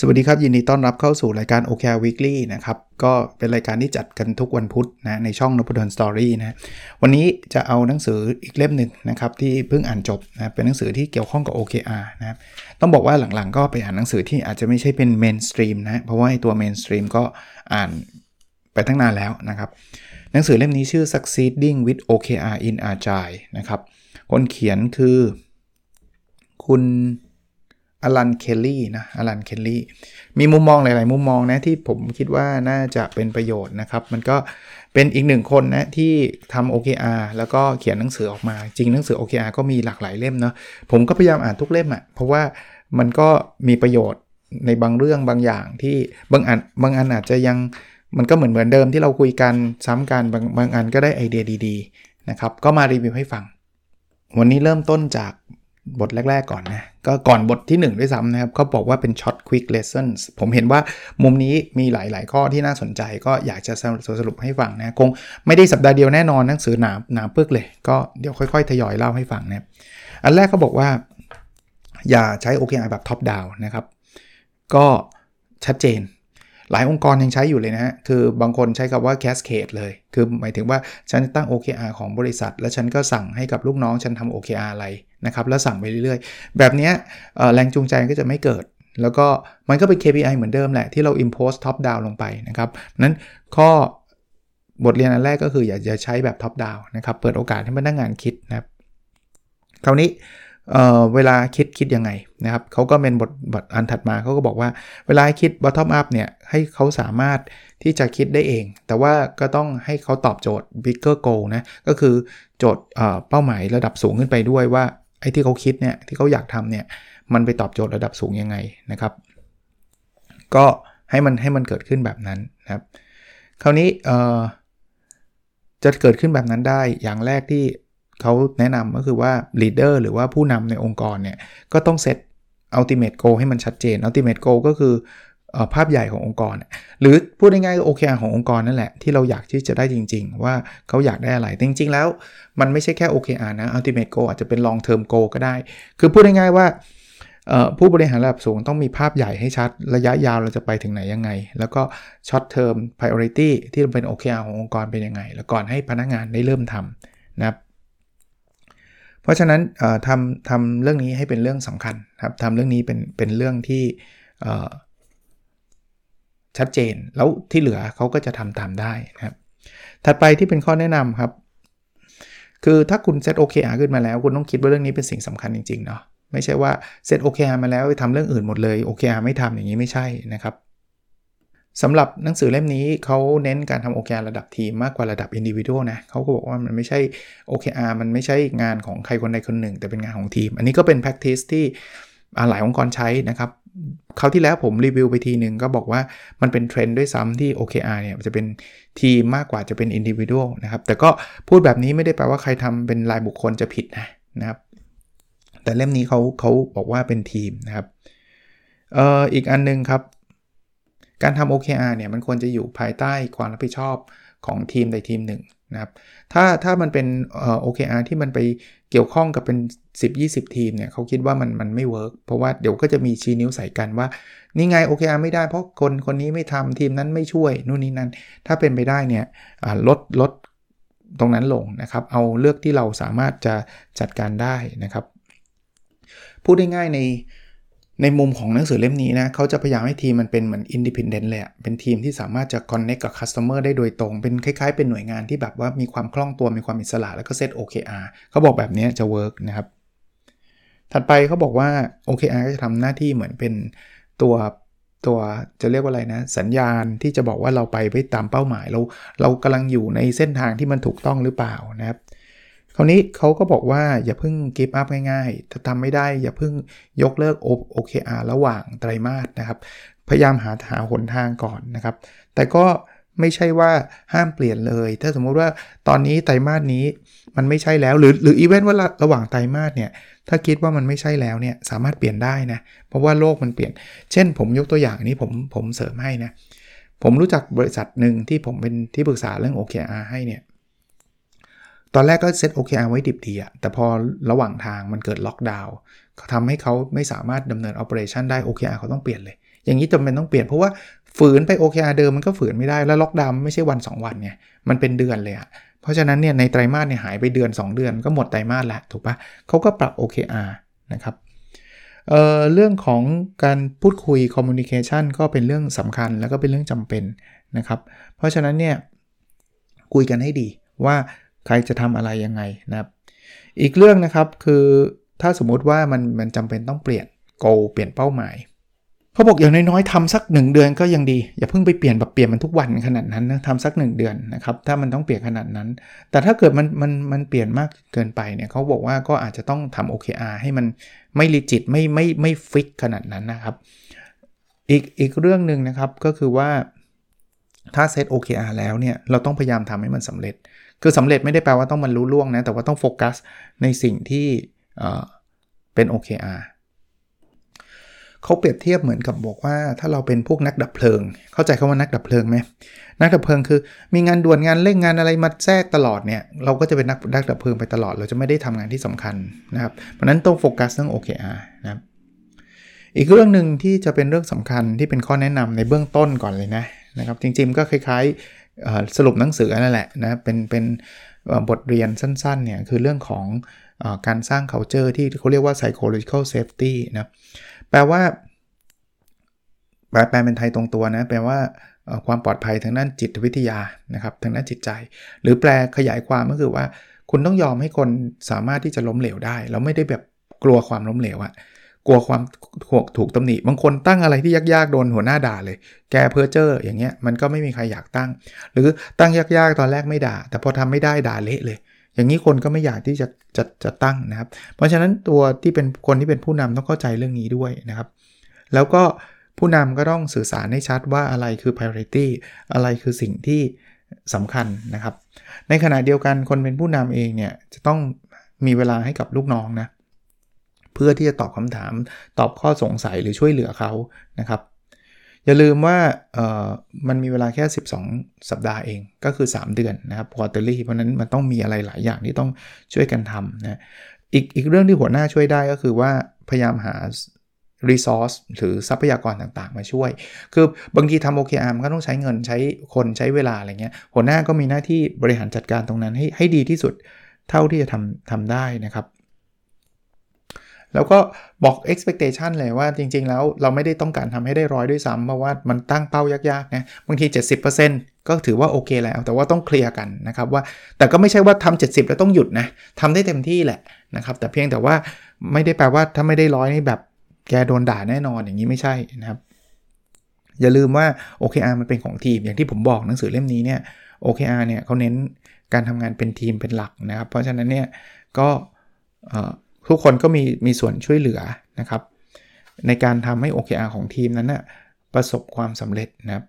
สวัสดีครับ ยินดีต้อนรับเข้าสู่รายการ OK Weekly นะครับ ก็เป็นรายการที่จัดกันทุกวันพุธนะในช่องนพดลสตอรี่นะวันนี้จะเอาหนังสืออีกเล่มหนึ่งนะครับ ที่เพิ่งอ่านจบนะเป็นหนังสือที่เกี่ยวข้องกับ OKR นะครับต้องบอกว่าหลังๆ ก็ไปอ่านหนังสือที่อาจจะไม่ใช่เป็น mainstream นะเพราะว่าตัว mainstream ก็อ่านไปตั้งนานแล้วนะครับ หนังสือเล่มนี้ชื่อ Succeeding with OKR in Agile นะครับคนเขียนคือ คุณ Allan Kelly นะ Allan Kelly มีมุมมองหลาย ๆ มุมมองนะที่ผมคิดว่าน่าจะเป็นประโยชน์นะครับ มันก็เป็นอีกหนึ่งคนนะที่ทำ OKR แล้วก็เขียนหนังสือออกมา จริงหนังสือ OKR ก็มีหลากหลายเล่มเนาะผมก็พยายามอ่านทุกเล่มอะ่ะเพราะว่ามันก็มีประโยชน์ในบางเรื่องบางอย่างที่บางอันบางอันอาจจะยังมันก็เหมือนเหมือนเดิมที่เราคุยกันซ้ำกันบางบางอันก็ได้ไอเดียดี ๆ นะครับ ก็มารีวิวให้ฟัง วันนี้เริ่มต้นจากบทแรก ๆ ก่อนนะ ก็ก่อนบทที่ 1 ด้วยซ้ำนะครับเขาบอกว่าเป็น short quick lessons ผมเห็นว่ามุมนี้มีหลาย ๆ ข้อที่น่าสนใจก็อยากจะสรุปให้ฟังนะคงไม่ได้สัปดาห์เดียวแน่นอนหนังสือหนาหนาปึกเลย ก็เดี๋ยวค่อย ๆ ทยอยเล่าให้ฟังนะอันแรกเขาบอกว่า อย่าใช้ OKR แบบท็อปดาวนะครับ ก็ชัดเจน หลายองค์กรยังใช้อยู่เลยนะฮะ คือบางคนใช้คำว่า cascade เลย คือหมายถึงว่าฉันตั้ง OKR ของบริษัท แล้วฉันก็สั่งให้กับลูกน้องฉันทำ OKR อะไรนะครับ แล้วสั่งไปเรื่อยๆ แบบนี้แรงจูงใจก็จะไม่เกิด แล้วก็มันก็เป็น KPI เหมือนเดิมแหละ ที่เรา impose top down ลงไปนะครับนั้นข้อบทเรียนอันแรกก็คืออย่าจะใช้แบบ top down นะครับ เปิดโอกาสให้พนักงานคิดนะครับ คราวนี้ เเวลาคิดคิดยังไงนะครับเขาก็เป็นบทบทอันถัดมาเขาก็บอกว่าเวลาคิด bottom up เนี่ยให้เขาสามารถที่จะคิดได้เอง แต่ว่าก็ต้องให้เขาตอบโจทย์ bigger goal นะก็คือโจทย์เป้าหมายระดับสูงขึ้นไปด้วยว่าไอ้ที่เขาคิดเนี่ยที่เขาอยากทำเนี่ยมันไปตอบโจทย์ระดับสูงยังไงนะครับ ก็ให้มันให้มันเกิดขึ้นแบบนั้นนะครับ คราวนี้จะเกิดขึ้นแบบนั้นได้อย่างแรกที่ เขาแนะนำก็คือว่า leader หรือว่าผู้นำในองค์กรเนี่ย ก็ต้องเซต ultimate goal ให้มันชัดเจน ultimate goal ก็คือภาพใหญ่ขององค์กร หรือพูดง่ายๆก็ OKR ขององค์กรนั่นแหละ ที่เราอยากที่จะได้จริง ๆ ว่าเขาอยากได้อะไร จริง ๆ แล้ว มันไม่ใช่แค่ OKR นะ ultimate goal อาจจะเป็น long term goal ก็ได้ คือพูดง่ายๆว่าผู้บริหารระดับสูงต้องมีภาพใหญ่ให้ชัด ระยะยาวเราจะไปถึงไหนยังไง แล้วก็ short term priority ที่เป็น OKR ขององค์กรเป็นยังไง แล้วก่อนให้พนักงานได้เริ่มทำนะครับ ราะฉะนั้นทำทำเรื่องนี้ให้เป็นเรื่องสำคัญครับทำเรื่องนี้เป็นเป็นเรื่องที่ชัดเจน แล้วที่เหลือเขาก็จะทำตามได้นะครับ ถัดไปที่เป็นข้อแนะนำครับ คือถ้าคุณเซต OKR ขึ้นมาแล้ว คุณต้องคิดว่าเรื่องนี้เป็นสิ่งสำคัญจริงๆเนาะไม่ใช่ว่าset OKR มาแล้วไปทำเรื่องอื่นหมดเลย OKR ไม่ทำอย่างนี้ไม่ใช่นะครับ สำหรับหนังสือเล่มนี้เขาเน้นการทำ OKR ระดับทีมมากกว่าระดับอินดิวิ u a l นะเขาก็บอกว่ามันไม่ใช่ OKR มันไม่ใช่งานของใครคนใดคนหนึ่ง แต่เป็นงานของทีม อันนี้ก็เป็น practice ที่หลายองค์กรใช้นะครับคราวที่แล้วผมรีวิวไปทีหนึ่งก็บอกว่ามันเป็นเทรนด์ด้วยซ้ำที่ OKR เนี่ยจะเป็นทีมมากกว่าจะเป็นอินดิวิ u a l นะครับ แต่ก็พูดแบบนี้ไม่ได้แปลว่าใครทำเป็นรายบุคคลจะผิดนะนะครับแต่เล่มนี้เขาเขาบอกว่าเป็นทีมนะครับเอ่ออีกอันนึงครับ การทำ OKR เนี่ยมันควรจะอยู่ภายใต้ความรับผิดชอบของทีมใดทีมหนึ่งนะครับ ถ้าถ้ามันเป็น OKR ที่มันไปเกี่ยวข้องกับเป็น 10-20 ทีมเนี่ยเขาคิดว่ามันมันไม่ work เพราะว่าเดี๋ยวก็จะมีชี้นิ้วใส่กันว่า นี่ไง OKR ไม่ได้เพราะคนคนนี้ไม่ทำทีมนั้นไม่ช่วยนู่นนี่นั่น ถ้าเป็นไปได้เนี่ยลดลดตรงนั้นลงนะครับ เอาเลือกที่เราสามารถจะจัดการได้นะครับ พูดได้ง่ายใน ในมุมของหนังสือเล่มนี้นะเขาจะพยายามให้ทีมมันเป็นเหมือน independent เลยอะเป็นทีมที่สามารถจะคอนเน c กกับคัสเตอร์ได้โดยตรง เป็นคล้ายๆ เป็นหน่วยงานที่แบบว่ามีความคล่องตัวมีความอิสระแล้วก็ set OKR เขาบอกแบบนี้จะ work นะครับ ถัดไปเขาบอกว่า OKR ก็จะทำหน้าที่เหมือนเป็นตัวตัวจะเรียกว่าอะไรนะ สัญญาณที่จะบอกว่าเราไปไปตามเป้าหมายเราเรากำลังอยู่ในเส้นทางที่มันถูกต้องหรือเปล่านะครับ คราวนี้เขาก็บอกว่าอย่าเพิ่ง give up ง่ายๆ ถ้าทำไม่ได้อย่าเพิ่งยกเลิก OKR ระหว่างไตรมาสนะครับ พยายามหาหาหนทางก่อนนะครับ แต่ก็ไม่ใช่ว่าห้ามเปลี่ยนเลย ถ้าสมมุติว่าตอนนี้ไตรมาสนี้มันไม่ใช่แล้ว หรือหรืออีเวนต์ว่าระหว่างไตรมาสเนี่ย ถ้าคิดว่ามันไม่ใช่แล้วเนี่ยสามารถเปลี่ยนได้นะ เพราะว่าโลกมันเปลี่ยน เช่น ผมยกตัวอย่างนี้ผมผมเสริมให้นะ ผมรู้จักบริษัทหนึ่งที่ผมเป็นที่ปรึกษาเรื่อง OKR ให้เนี่ย ตอนแรกก็เซต OKR ไว้ดิบดีอะแต่พอระหว่างทางมันเกิดล็อกดาวน์ทำให้เขาไม่สามารถดำเนิน operation ได้ OKR เขาต้องเปลี่ยนเลย อย่างนี้จำเป็นต้องเปลี่ยนเพราะว่าฝืนไป OKR เดิมมันก็ฝืนไม่ได้แล้วล็อกดาวน์ไม่ใช่วัน 2 วันไงมันเป็นเดือนเลยอะเพราะฉะนั้นเนี่ยในไตรมาสเนี่ยหายไปเดือน 2 เดือนก็หมดไตรมาสล้วถูกปะเขาก็ปรับ OKR นะครับเเรื่องของการพูดคุย communication ก็เป็นเรื่องสำคัญแล้วก็เป็นเรื่องจำเป็นนะครับ เพราะฉะนั้นเนี่ยคุยกันให้ดีว่า ใครจะทำอะไรยังไงนะครับอีกเรื่องนะครับคือถ้าสมมุติว่ามันมันจำเป็นต้องเปลี่ยน goal เปลี่ยนเป้าหมายเขาบอกอย่างน้อยๆทำสัก 1 เดือนก็ยังดี อย่าเพิ่งไปเปลี่ยนแบบเปลี่ยนมันทุกวันขนาดนั้นนะทำสัก 1 เดือนนะครับถ้ามันต้องเปลี่ยนขนาดนั้น แต่ถ้าเกิดมันมันมันเปลี่ยนมากเกินไปเนี่ยเขาบอกว่าก็อาจจะต้องทำ OKR ให้มันไม่ลิจิตไม่ไม่ไม่ฟิกขนาดนั้นนะครับ อีกอีกเรื่องหนึ่งนะครับก็คือว่าถ้าเซต OKR แล้วเนี่ยเราต้องพยายามทำให้มันสำเร็จ คือสำเร็จไม่ได้แปลว่าต้องมันรู้ล่วงนะ แต่ว่าต้องโฟกัสในสิ่งที่เป็น OKR เขาเปรียบเทียบเหมือนกับบอกว่า ถ้าเราเป็นพวกนักดับเพลิง เข้าใจคาว่านักดับเพลิงไหมนักดับเพลิงคือมีงานด่วนงานเร่งงานอะไรมาแทรกตลอดเนี่ยเราก็จะเป็นนักนักดับเพลิงไปตลอด เราจะไม่ได้ทำงานที่สำคัญนะครับเพราะนั้นต้องโฟกัสเรื่อง OKR นะครับอีกเรื่องหนึ่งที่จะเป็นเรื่องสำคัญที่เป็นข้อแนะนำในเบื้องต้นก่อนเลยนะนะครับ จริงๆก็คล้ายๆ สรุปหนังสือนั่นแหละนะเป็นเป็นบทเรียนสั้นๆเนี่ยคือเรื่องของอการสร้าง culture ที่เขาเรียกว่า psychological safety นะแปลว่าแปลเป็นไทยตรงตัวนะแปลว่าความปลอดภัยทางด้านจิตวิทยานะครับทางด้านจิตใจ หรือแปลขยายความก็คือว่า คุณต้องยอมให้คนสามารถที่จะล้มเหลวได้แล้วไม่ได้แบบกลัวความล้มเหลวอะ กลัวความถูกถูกตำหนิ บางคนตั้งอะไรที่ยากๆโดนหัวหน้าด่าเลย แกเพอเจอร์อย่างเงี้ยมันก็ไม่มีใครอยากตั้ง หรือตั้งยากๆตอนแรกไม่ด่า แต่พอทำไม่ได้ด่าเละเลย อย่างนี้คนก็ไม่อยากที่จะจะจะตั้งนะครับ เพราะฉะนั้นตัวที่เป็นคนที่เป็นผู้นำต้องเข้าใจเรื่องนี้ด้วยนะครับ แล้วก็ผู้นำก็ต้องสื่อสารให้ชัดว่าอะไรคือ priority อะไรคือสิ่งที่สำคัญนะครับ ในขณะเดียวกันคนเป็นผู้นำเองเนี่ยจะต้องมีเวลาให้กับลูกน้องนะ เพื่อที่จะตอบคำถามตอบข้อสงสัยหรือช่วยเหลือเขานะครับ อย่าลืมว่ามันมีเวลาแค่ 12 สัปดาห์เองก็คือ 3 เดือนนะครับ quarterly เพราะนั้นมันต้องมีอะไรหลายอย่างที่ต้องช่วยกันทำนะอีกอีกเรื่องที่หัวหน้าช่วยได้ก็คือว่าพยายามหา resource หรือทรัพยากรต่างๆ มาช่วย คือบางทีทำ OKR มันก็ต้องใช้เงินใช้คนใช้เวลาอะไรเงี้ย หัวหน้าก็มีหน้าที่บริหารจัดการตรงนั้นให้ให้ดีที่สุดเท่าที่จะทำทำได้นะครับ แล้วก็บอก expectation เลยว่าจริง ๆ แล้วเราไม่ได้ต้องการทำให้ได้ร้อยด้วยซ้ำเพราะว่ามันตั้งเป้ายากๆนะบางที 70%ก็ถือว่าโอเคแล้ว แต่ว่าต้องเคลียร์กันนะครับว่าแต่ก็ไม่ใช่ว่าทำ70 แล้วต้องหยุดนะทำได้เต็มที่แหละนะครับแต่เพียงแต่ว่าไม่ได้แปลว่าถ้าไม่ได้ร้อยนี่แบบแกโดนด่าแน่นอนอย่างนี้ไม่ใช่นะครับอย่าลืมว่า OKR มันเป็นของทีม อย่างที่ผมบอกหนังสือเล่มนี้เนี่ย OKR เนี่ยเขาเน้นการทำงานเป็นทีมเป็นหลักนะครับ เพราะฉะนั้นเนี่ยก็ ทุกคนก็มีมีส่วนช่วยเหลือนะครับ ในการทำให้ OKR ของทีมนั้นนะประสบความสำเร็จนะครับ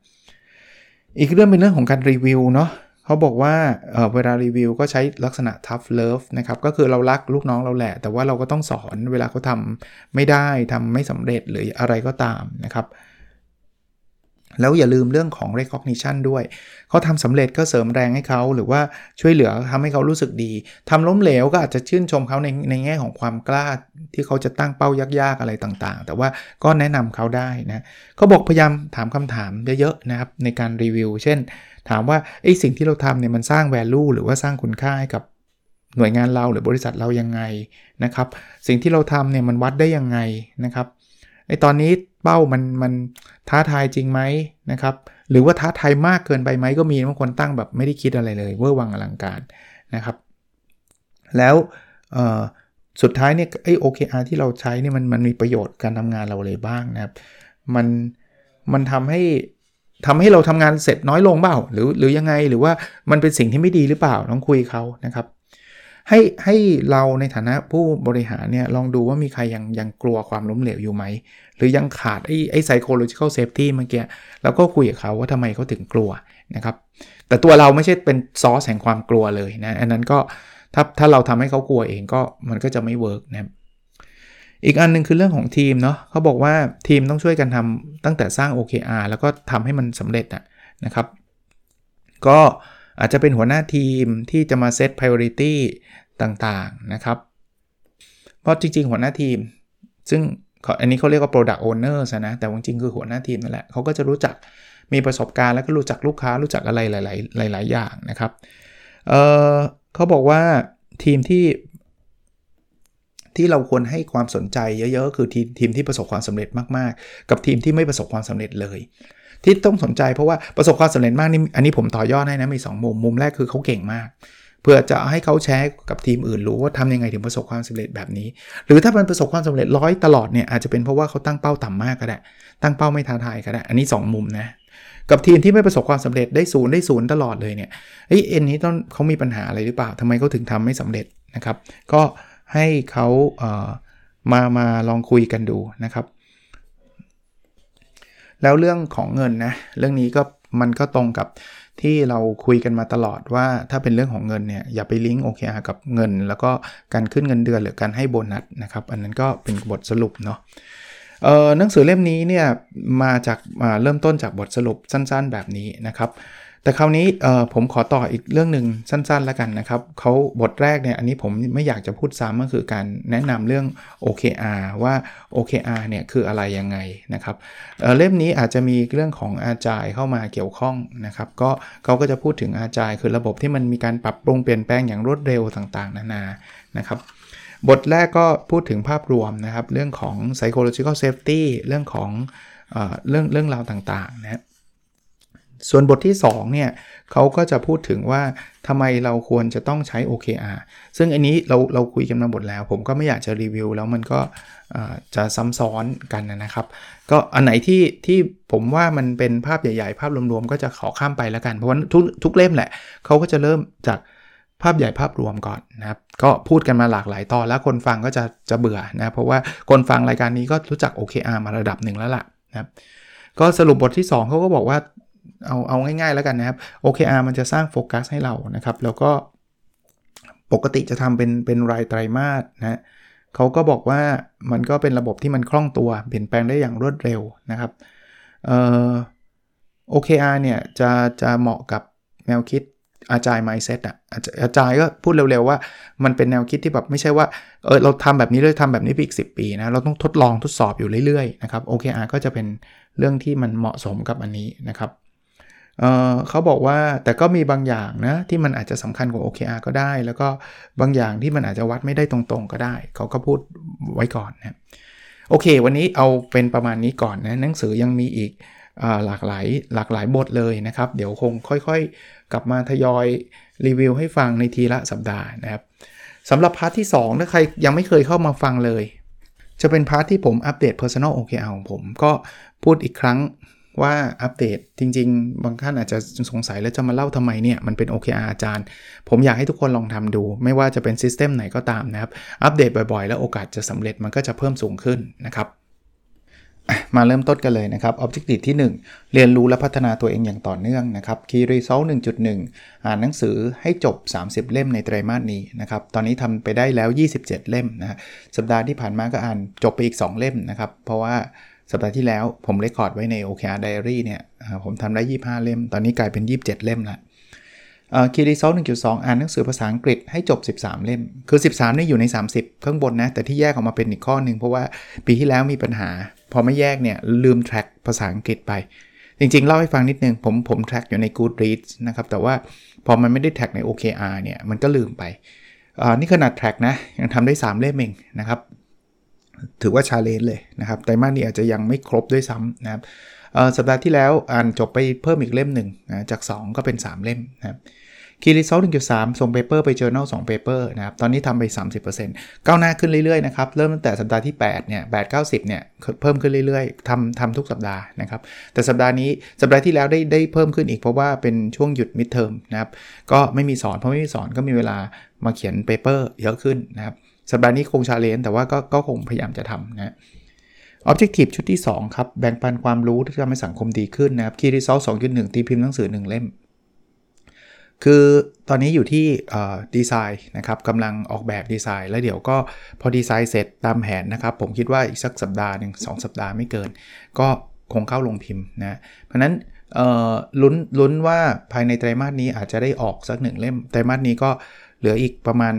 อีกเรื่องเป็นเรื่องของการรีวิวเนาะเขาบอกว่าเเวลารีวิวก็ใช้ลักษณะ tough love นะครับ ก็คือเรารักลูกน้องเราแหละ แต่ว่าเราก็ต้องสอนเวลาเขาทำไม่ได้ทำไม่สำเร็จหรืออะไรก็ตามนะครับ แล้วอย่าลืมเรื่องของ recognition ด้วย เขาทำสำเร็จก็เสริมแรงให้เขาหรือว่าช่วยเหลือทำให้เขารู้สึกดีทำล้มเหลวก็อาจจะชื่นชมเขาในในแง่ของความกล้า ที่เขาจะตั้งเป้ายากๆอะไรต่างๆ แต่ว่าก็แนะนำเขาได้นะเขาบอกพยายามถามคำถามเยอะๆนะครับในการรีวิว เช่น ถามว่าไอ้สิ่งที่เราทำเนี่ยมันสร้าง value หรือว่าสร้างคุณค่าให้กับหน่วยงานเราหรือบริษัทเรายังไงนะครับ สิ่งที่เราทำเนี่ยมันวัดได้ยังไงนะครับไอ้ตอนนี้ เป้ามันมันท้าทายจริงไหมนะครับ หรือว่าท้าทายมากเกินไปไหมก็มีบางคนตั้งแบบไม่ได้คิดอะไรเลยเวอร์วังอลังการนะครับ แล้วสุดท้ายเนี่ยไอ้ OKR ที่เราใช้เนี่ยมันมันมีประโยชน์การทำงานเราเลยบ้างนะครับ มันมันทำให้ทำให้เราทำงานเสร็จน้อยลงเปล่าหรือหรือยังไงหรือว่ามันเป็นสิ่งที่ไม่ดีหรือเปล่าต้องคุยเขานะครับ ให้ให้เราในฐานะผู้บริหารเนี่ยลองดูว่ามีใครยังยังกลัวความล้มเหลวอยู่ไหม หรือยังขาดไอ้ไอ้ psychological safety เมื่อกี้แล้วก็คุยกับเขาว่าทำไมเขาถึงกลัวนะครับ แต่ตัวเราไม่ใช่เป็นซอสแห่งความกลัวเลยนะ อันนั้นก็ถ้าถ้าเราทำให้เขากลัวเองก็มันก็จะไม่เวิร์กนะอีกอันนึงคือเรื่องของทีมเนาะเขาบอกว่าทีมต้องช่วยกันทำตั้งแต่สร้าง OKR แล้วก็ทำให้มันสำเร็จนะครับ ก็อาจจะเป็นหัวหน้าทีมที่จะมาเซต priority ต่างๆนะครับ เพราะจริง ๆ หัวหน้าทีม ซึ่งอันนี้เขาเรียกว่า product owner นะแต่จริงๆคือหัวหน้าทีมนั่นแหละเขาก็จะรู้จักมีประสบการณ์แล้วก็รู้จักลูกค้ารู้จักอะไรหลายๆหลาย ๆ อย่างนะครับเเขาบอกว่าทีมที่ที่เราควรให้ความสนใจเยอะ ๆ คือทีมทีมที่ประสบความสำเร็จมากๆ กับทีมที่ไม่ประสบความสำเร็จเลย ที่ต้องสนใจเพราะว่าประสบความสำเร็จมากนี่อันนี้ผมต่อยอดให้นะมี 2 มุมมุมแรกคือเขาเก่งมาก เพื่อจะให้เขาแชร์กับทีมอื่นรู้ว่าทำยังไงถึงประสบความสำเร็จแบบนี้ หรือถ้ามันประสบความสำเร็จร้อยตลอดเนี่ยอาจจะเป็นเพราะว่าเขาตั้งเป้าต่ำมากก็ได้ ตั้งเป้าไม่ท้าทายก็ได้ อันนี้ 2 มุมนะ กับทีมที่ไม่ประสบความสำเร็จได้ศูนย์ได้ศูนย์ตลอดเลยเนี่ยเอ้เอ็นนี้ต้องเขามีปัญหาอะไรหรือเปล่าทำไมเขาถึงทำไม่สำเร็จนะครับ ก็ให้เขาเมามาลองคุยกันดูนะครับ แล้วเรื่องของเงินนะเรื่องนี้ก็มันก็ตรงกับ ที่เราคุยกันมาตลอดว่าถ้าเป็นเรื่องของเงินเนี่ยอย่าไปลิงก์ OKR กับเงิน แล้วก็การขึ้นเงินเดือนหรือการให้โบนัสนะครับ อันนั้นก็เป็นบทสรุปเนาะหนังสือเล่มนี้เนี่ยมาจากมาเริ่มต้นจากบทสรุปสั้นๆ แบบนี้นะครับ แต่คราวนี้ผมขอต่ออีกเรื่องหนึ่งสั้นๆแล้วกันนะครับเขาบทแรกเนี่ยอันนี้ผมไม่อยากจะพูดซ้ำก็คือการแนะนำเรื่อง OKR ว่า OKR เนี่ยคืออะไรยังไงนะครับเเล่มนี้อาจจะมีเรื่องของอาจายเข้ามาเกี่ยวข้องนะครับก็เขาก็จะพูดถึงอาจายคือระบบที่มันมีการปรับปรุงเปลี่ยนแปลงอย่างรวดเร็วต่างๆ นานานะครับบทแรกก็พูดถึงภาพรวมนะครับเรื่องของ psychological safety เรื่องของเอเรื่องเรื่องราวต่างๆนะ ส่วนบทที่2เนี่ยเขาก็จะพูดถึงว่าทำไมเราควรจะต้องใช้ OKR ซึ่งอันนี้เราเราคุยกันมาหมดแล้ว ผมก็ไม่อยากจะรีวิวแล้วมันก็จะซ้ำซ้อนกันนะครับ ก็อันไหนที่ที่ผมว่ามันเป็นภาพใหญ่ๆ ภาพรวมๆ ก็จะขอข้ามไปแล้วกัน เพราะว่าทุกทุกเล่มแหละเขาก็จะเริ่มจากภาพใหญ่ภาพรวมก่อนนะครับ ก็พูดกันมาหลากหลายตอนแล้วคนฟังก็จะจะเบื่อนะ เพราะว่าคนฟังรายการนี้ก็รู้จัก OKR มาระดับหนึ่งแล้วล่ะนะครับก็สรุปบทที่ 2เขาก็บอกว่า เอาเอาง่ายๆแล้วกันนะครับ OKR มันจะสร้างโฟกัสให้เรานะครับ แล้วก็ปกติจะทำเป็นเป็นรายไตรมาสนะเขาก็บอกว่ามันก็เป็นระบบที่มันคล่องตัวเปลี่ยนแปลงได้อย่างรวดเร็วนะครับเอ่อ OKR เนี่ยจะจะเหมาะกับแนวคิดอาจาย mindset อะอาจายก็พูดเร็วๆว่ามันเป็นแนวคิดที่แบบไม่ใช่ว่าเออเราทำแบบนี้เลยทำแบบนี้ไปอีก 10 ปีนะเราต้องทดลองทดสอบอยู่เรื่อยๆนะครับ OKR ก็จะเป็นเรื่องที่มันเหมาะสมกับอันนี้นะครับ เเขาบอกว่าแต่ก็มีบางอย่างนะที่มันอาจจะสำคัญกว่า OKR ก็ได้ แล้วก็บางอย่างที่มันอาจจะวัดไม่ได้ตรงๆก็ได้ เขาก็พูดไว้ก่อนนะโอเค วันนี้เอาเป็นประมาณนี้ก่อนนะหนังสือยังมีอีกหลากหลายหลากหลายบทเลยนะครับ เดี๋ยวคงค่อยๆ กลับมาทยอยรีวิวให้ฟังในทีละสัปดาห์นะครับสำหรับ part ที่ 2 ถ้าใครยังไม่เคยเข้ามาฟังเลย จะเป็น part ที่ผมอัปเดต Personal OKR ของผม ก็พูดอีกครั้ง ว่าอัปเดตจริง ๆ บางท่านอาจจะสงสัยแล้วจะมาเล่าทำไมเนี่ยมันเป็น OKR อาจารย์ ผมอยากให้ทุกคนลองทำดู ไม่ว่าจะเป็น system ไหนก็ตามนะครับ อัปเดตบ่อยๆ แล้วโอกาสจะสำเร็จมันก็จะเพิ่มสูงขึ้นนะครับมาเริ่มต้นกันเลยนะครับ Objective ที่ 1 เรียนรู้และพัฒนาตัวเองอย่างต่อเนื่องนะครับ Key Result 1.1 อ่านหนังสือให้จบ 30 เล่มในไตรมาสนี้นะครับ ตอนนี้ทำไปได้แล้ว 27 เล่มนะ สัปดาห์ที่ผ่านมาก็อ่านจบไปอีก 2 เล่มนะครับ เพราะว่า สัปดาห์ที่แล้วผม record ไว้ใน OKR Diary เนี่ยผมทำได้ 25 เล่ม ตอนนี้กลายเป็น 27 เล่มละ Key Result 1.2อ่านหนังสือภาษาอังกฤษให้จบ 13 เล่ม คือ 13นี่อยู่ใน 30 ข้างบนนะ แต่ที่แยกออกมาเป็นอีกข้อหนึ่งเพราะว่าปีที่แล้วมีปัญหา พอไม่แยกเนี่ยลืม track ภาษาอังกฤษไป จริงๆ เล่าให้ฟังนิดนึง ผมผม track อยู่ใน Goodreads นะครับ แต่ว่าพอมันไม่ได้ track ใน OKR เนี่ย มันก็ลืมไป นี่ขนาด track นะ ยังทำได้ 3 เล่มเองนะครับ ถือว่า challenge เลยนะครับแต่มานี้อาจจะยังไม่ครบด้วยซ้ำนะครับสัปดาห์ที่แล้วอ่านจบไปเพิ่มอีกเล่มหนึ่งนะจาก 2 ก็เป็น 3 เล่มนะครับ Key Result 1.3ส่ง paper ไป journal 2 paper นะครับ ตอนนี้ทำไป 30%ก้าวหน้าขึ้นเรื่อยๆนะครับ เริ่มตั้งแต่สัปดาห์ที่ 8 เนี่ย8 90เนี่ย เพิ่มขึ้นเรื่อยๆทำทำทุกสัปดาห์นะครับ แต่สัปดาห์นี้สัปดาห์ที่แล้วได้ได้เพิ่มขึ้นอีกเพราะว่าเป็นช่วงหยุด mid term นะครับ ก็ไม่มีสอนเพราะไม่มีสอนก็มีเวลามาเขียน paper เยอะขึ้นนะครับ สัปดาห์นี้คงชาเลนจ์แต่ว่าก็ก็คงพยายามจะทำนะ Objective ชุดที่ 2 ครับ แบ่งปันความรู้ที่ทำให้สังคมดีขึ้นนะครับ Key Result 2.1 ตีพิมพ์หนังสือ 1 เล่ม คือตอนนี้อยู่ที่ดีไซน์นะครับกำลังออกแบบดีไซน์ แล้วเดี๋ยวก็พอดีไซน์เสร็จตามแผนนะครับ ผมคิดว่าอีกสักสัปดาห์หนึ่งสสัปดาห์ไม่เกิน ก็คงเข้าลงพิมพ์นะ เพราะนั้นลุ้นลุ้นว่าภายในไตรมาสนี้อาจจะได้ออกสักหนึ่งเล่ม ไตรมาสนี้ก็เหลืออีกประมาณ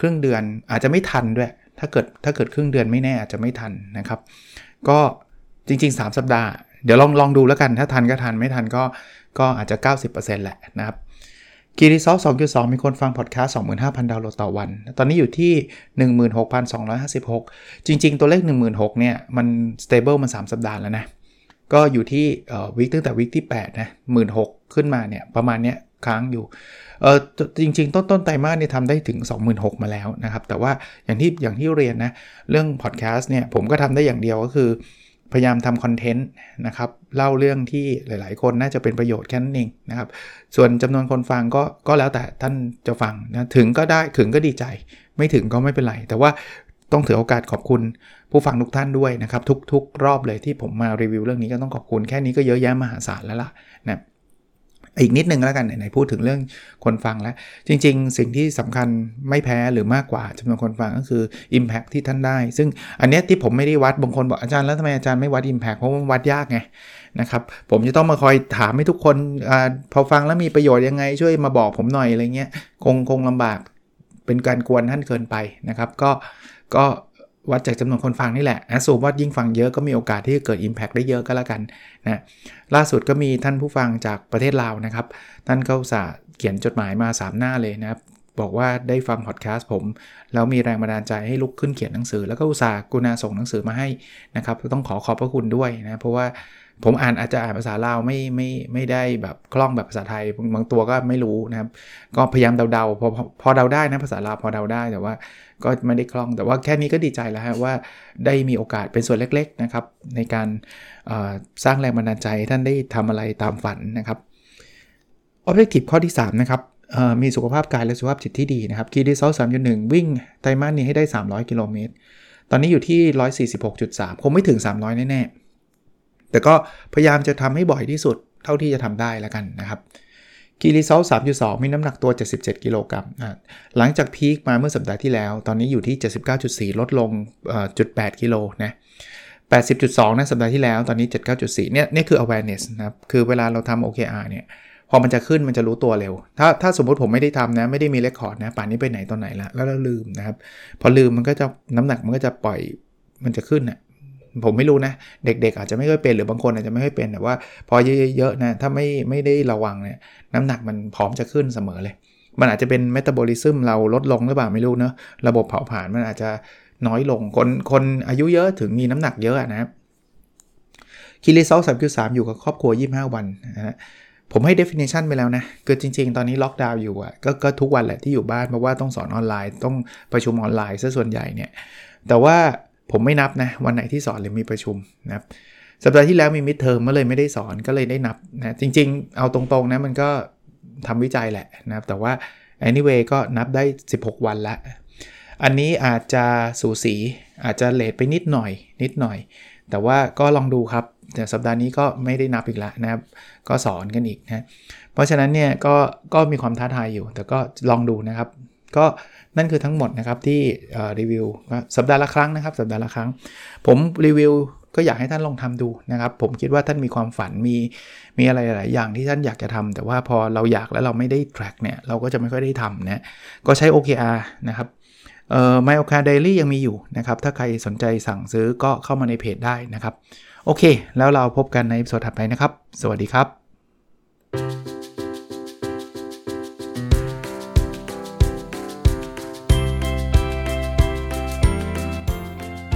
ครึ่งเดือนอาจจะไม่ทันด้วย ถ้าเกิดถ้าเกิดครึ่งเดือนไม่แน่อาจจะไม่ทันนะครับ ก็จริง ๆ 3 สัปดาห์ เดี๋ยวลองลองดูแล้วกัน ถ้าทันก็ทันไม่ทันก็ก็อาจจะ 90%แหละนะครับกีรีซอฟ2.2 มีคนฟังพอดแคสต์ 25,000 ดาวน์โหลดต่อวัน ตอนนี้อยู่ที่ 16,256 จริง ๆ ตัวเลข 16,000เนี่ย มัน stable มัน 3 สัปดาห์แล้วนะ ก็อยู่ที่วิกตั้งแต่วิกที่ 8 นะ 16,000 ขึ้นมาเนี่ย ประมาณเนี้ย ค้างอยู่เออจริงๆ ต้นต้นไตรมาสเนี่ยทำได้ถึง 26,000มาแล้วนะครับ แต่ว่าอย่างที่อย่างที่เรียนนะ เรื่องพอดแคสต์เนี่ยผมก็ทำได้อย่างเดียวก็คือ พยายามทำคอนเทนต์นะครับ เล่าเรื่องที่หลายๆ คนน่าจะเป็นประโยชน์แค่นั้นเองนะครับ ส่วนจำนวนคนฟังก็ก็แล้วแต่ท่านจะฟังนะถึงก็ได้ถึงก็ดีใจ ไม่ถึงก็ไม่เป็นไร แต่ว่าต้องถือโอกาสขอบคุณผู้ฟังทุกท่านด้วยนะครับ ทุกๆ รอบเลยที่ผมมารีวิวเรื่องนี้ก็ต้องขอบคุณแค่นี้ก็เยอะแยะมหาศาลแล้วล่ะนะ อีกนิดนึงแล้วกันไหนๆพูดถึงเรื่องคนฟังแล้ว จริง ๆ สิ่งที่สำคัญไม่แพ้หรือมากกว่าจำนวนคนฟังก็คือ Impact ที่ท่านได้ ซึ่งอันนี้ที่ผมไม่ได้วัดบางคนบอกอาจารย์แล้วทำไมอาจารย์ไม่วัด Impact เพราะมันวัดยากไงนะครับผมจะต้องมาคอยถามให้ทุกคนอพอฟังแล้วมีประโยชน์ยังไงช่วยมาบอกผมหน่อยอะไรเงี้ยคงคงลำบากเป็นการกวนท่านเกินไปนะครับ ก็ก็ วัดจากจำนวนคนฟังนี่แหละนะสูว่ายิ่งฟังเยอะก็มีโอกาสที่จะเกิด Impact ได้เยอะก็แล้วกันนะล่าสุดก็มีท่านผู้ฟังจากประเทศลาวนะครับ ท่านก็อุตส่าเขียนจดหมายมา 3 หน้าเลยนะครับบอกว่าได้ฟังพอดแคสต์ผม แล้วมีแรงบันดาลใจให้ลุกขึ้นเขียนหนังสือ แล้วก็อุตส่าห์กุณาส่งหนังสือมาให้นะครับต้องขอขอบพระคุณด้วยนะเพราะว่าผมอ่านอาจจะอ่านภาษาลาวไม่ไม่ไม่ได้แบบคล่องแบบภาษาไทยบางตัวก็ไม่รู้นะครับ ก็พยายามเดาๆพอพอเดาได้นะภาษาลาวพอเดาได้แต่ว่า ก็ไม่ได้คล่อง แต่ว่าแค่นี้ก็ดีใจแล้วฮะว่าได้มีโอกาสเป็นส่วนเล็กๆนะครับในการสร้างแรงบันดาลใจท่านได้ทำอะไรตามฝันนะครับ Objective ข้อที่ 3 นะครับมีสุขภาพกายและสุขภาพจิตที่ดีนะครับคีดีเซลสามจุดหนึ่งวิ่งไตรมาสนี้ให้ได้ 300 กิโลเมตร ตอนนี้อยู่ที่ 146.3 คงไม่ถึง 300 แน่ ๆ แต่ก็พยายามจะทำให้บ่อยที่สุดเท่าที่จะทำได้แล้วกันนะครับ กีรีซอล3.2 มีน้ำหนักตัว 77 กิโลกรัมหลังจากพีคมาเมื่อสัปดาห์ที่แล้ว ตอนนี้อยู่ที่ 79.4 ลดลงจุด8กิโลนะ80.2 นะสัปดาห์ที่แล้ว ตอนนี้ 79.4 เนี่ยนี่คือ awareness นะครับ คือเวลาเราทำ OKR เนี่ย พอมันจะขึ้นมันจะรู้ตัวเร็ว ถ้าถ้าสมมติผมไม่ได้ทำนะ ไม่ได้มีเรคคอร์ดนะ ป่านนี้ไปไหนตอนไหนละแล้วเราลืมนะครับ พอลืมมันก็จะน้ำหนักมันก็จะปล่อยมันจะขึ้นนะ ผมไม่รู้นะ เด็กๆ อาจจะไม่ค่อยเป็นหรือบางคนอาจจะไม่ค่อยเป็นแต่ว่าพอเยอะๆนะถ้าไม่ไม่ได้ระวังเนี่ยน้ำหนักมันพร้อมจะขึ้นเสมอเลย มันอาจจะเป็นเมตาบอลิซึมเราลดลงหรือเปล่าไม่รู้เนะระบบเผาผลาญมันอาจจะน้อยลงคนคนอายุเยอะถึงมีน้ำหนักเยอะนะครับคีรีซอลสามคือสามอยู่กับครอบครัว 25 วันนะฮะผมให้ definition ไปแล้วนะ คือจริง ๆ ตอนนี้ล็อกดาวน์อยู่อะกก็ทุกวันแหละที่อยู่บ้านเพราะว่าต้องสอนออนไลน์ ต้องประชุมออนไลน์ซะส่วนใหญ่เนี่ย แต่ว่า ผมไม่นับนะวันไหนที่สอนหรือมีประชุมนะครับสัปดาห์ที่แล้วมีมิดเทอมก็เลยไม่ได้สอนก็เลยได้นับนะจริงๆ เอาตรงๆนะมันก็ทำวิจัยแหละนะครับแต่ว่า anyway ก็นับได้ 16 วันละอันนี้อาจจะสูสีอาจจะเลทไปนิดหน่อย นิดหน่อย แต่ว่าก็ลองดูครับแต่สัปดาห์นี้ก็ไม่ได้นับอีกแล้วนะครับ ก็สอนกันอีกนะ เพราะฉะนั้นเนี่ยก็ก็มีความท้าทายอยู่ แต่ก็ลองดูนะครับ ก็ นั่นคือทั้งหมดนะครับที่รีวิวสัปดาห์ละครั้งนะครับสัปดาห์ละครั้ง ผมรีวิวก็อยากให้ท่านลองทำดูนะครับ ผมคิดว่าท่านมีความฝันมีมีอะไรหลายอย่างที่ท่านอยากจะทำแต่ว่าพอเราอยากแล้วเราไม่ได้ track เนี่ยเราก็จะไม่ค่อยได้ทำนะก็ใช้ OKR นะครับเอ่อ My OKR Daily ยังมีอยู่นะครับ ถ้าใครสนใจสั่งซื้อก็เข้ามาในเพจได้นะครับ โอเค แล้วเราพบกันในสดถัดไปนะครับ สวัสดีครับ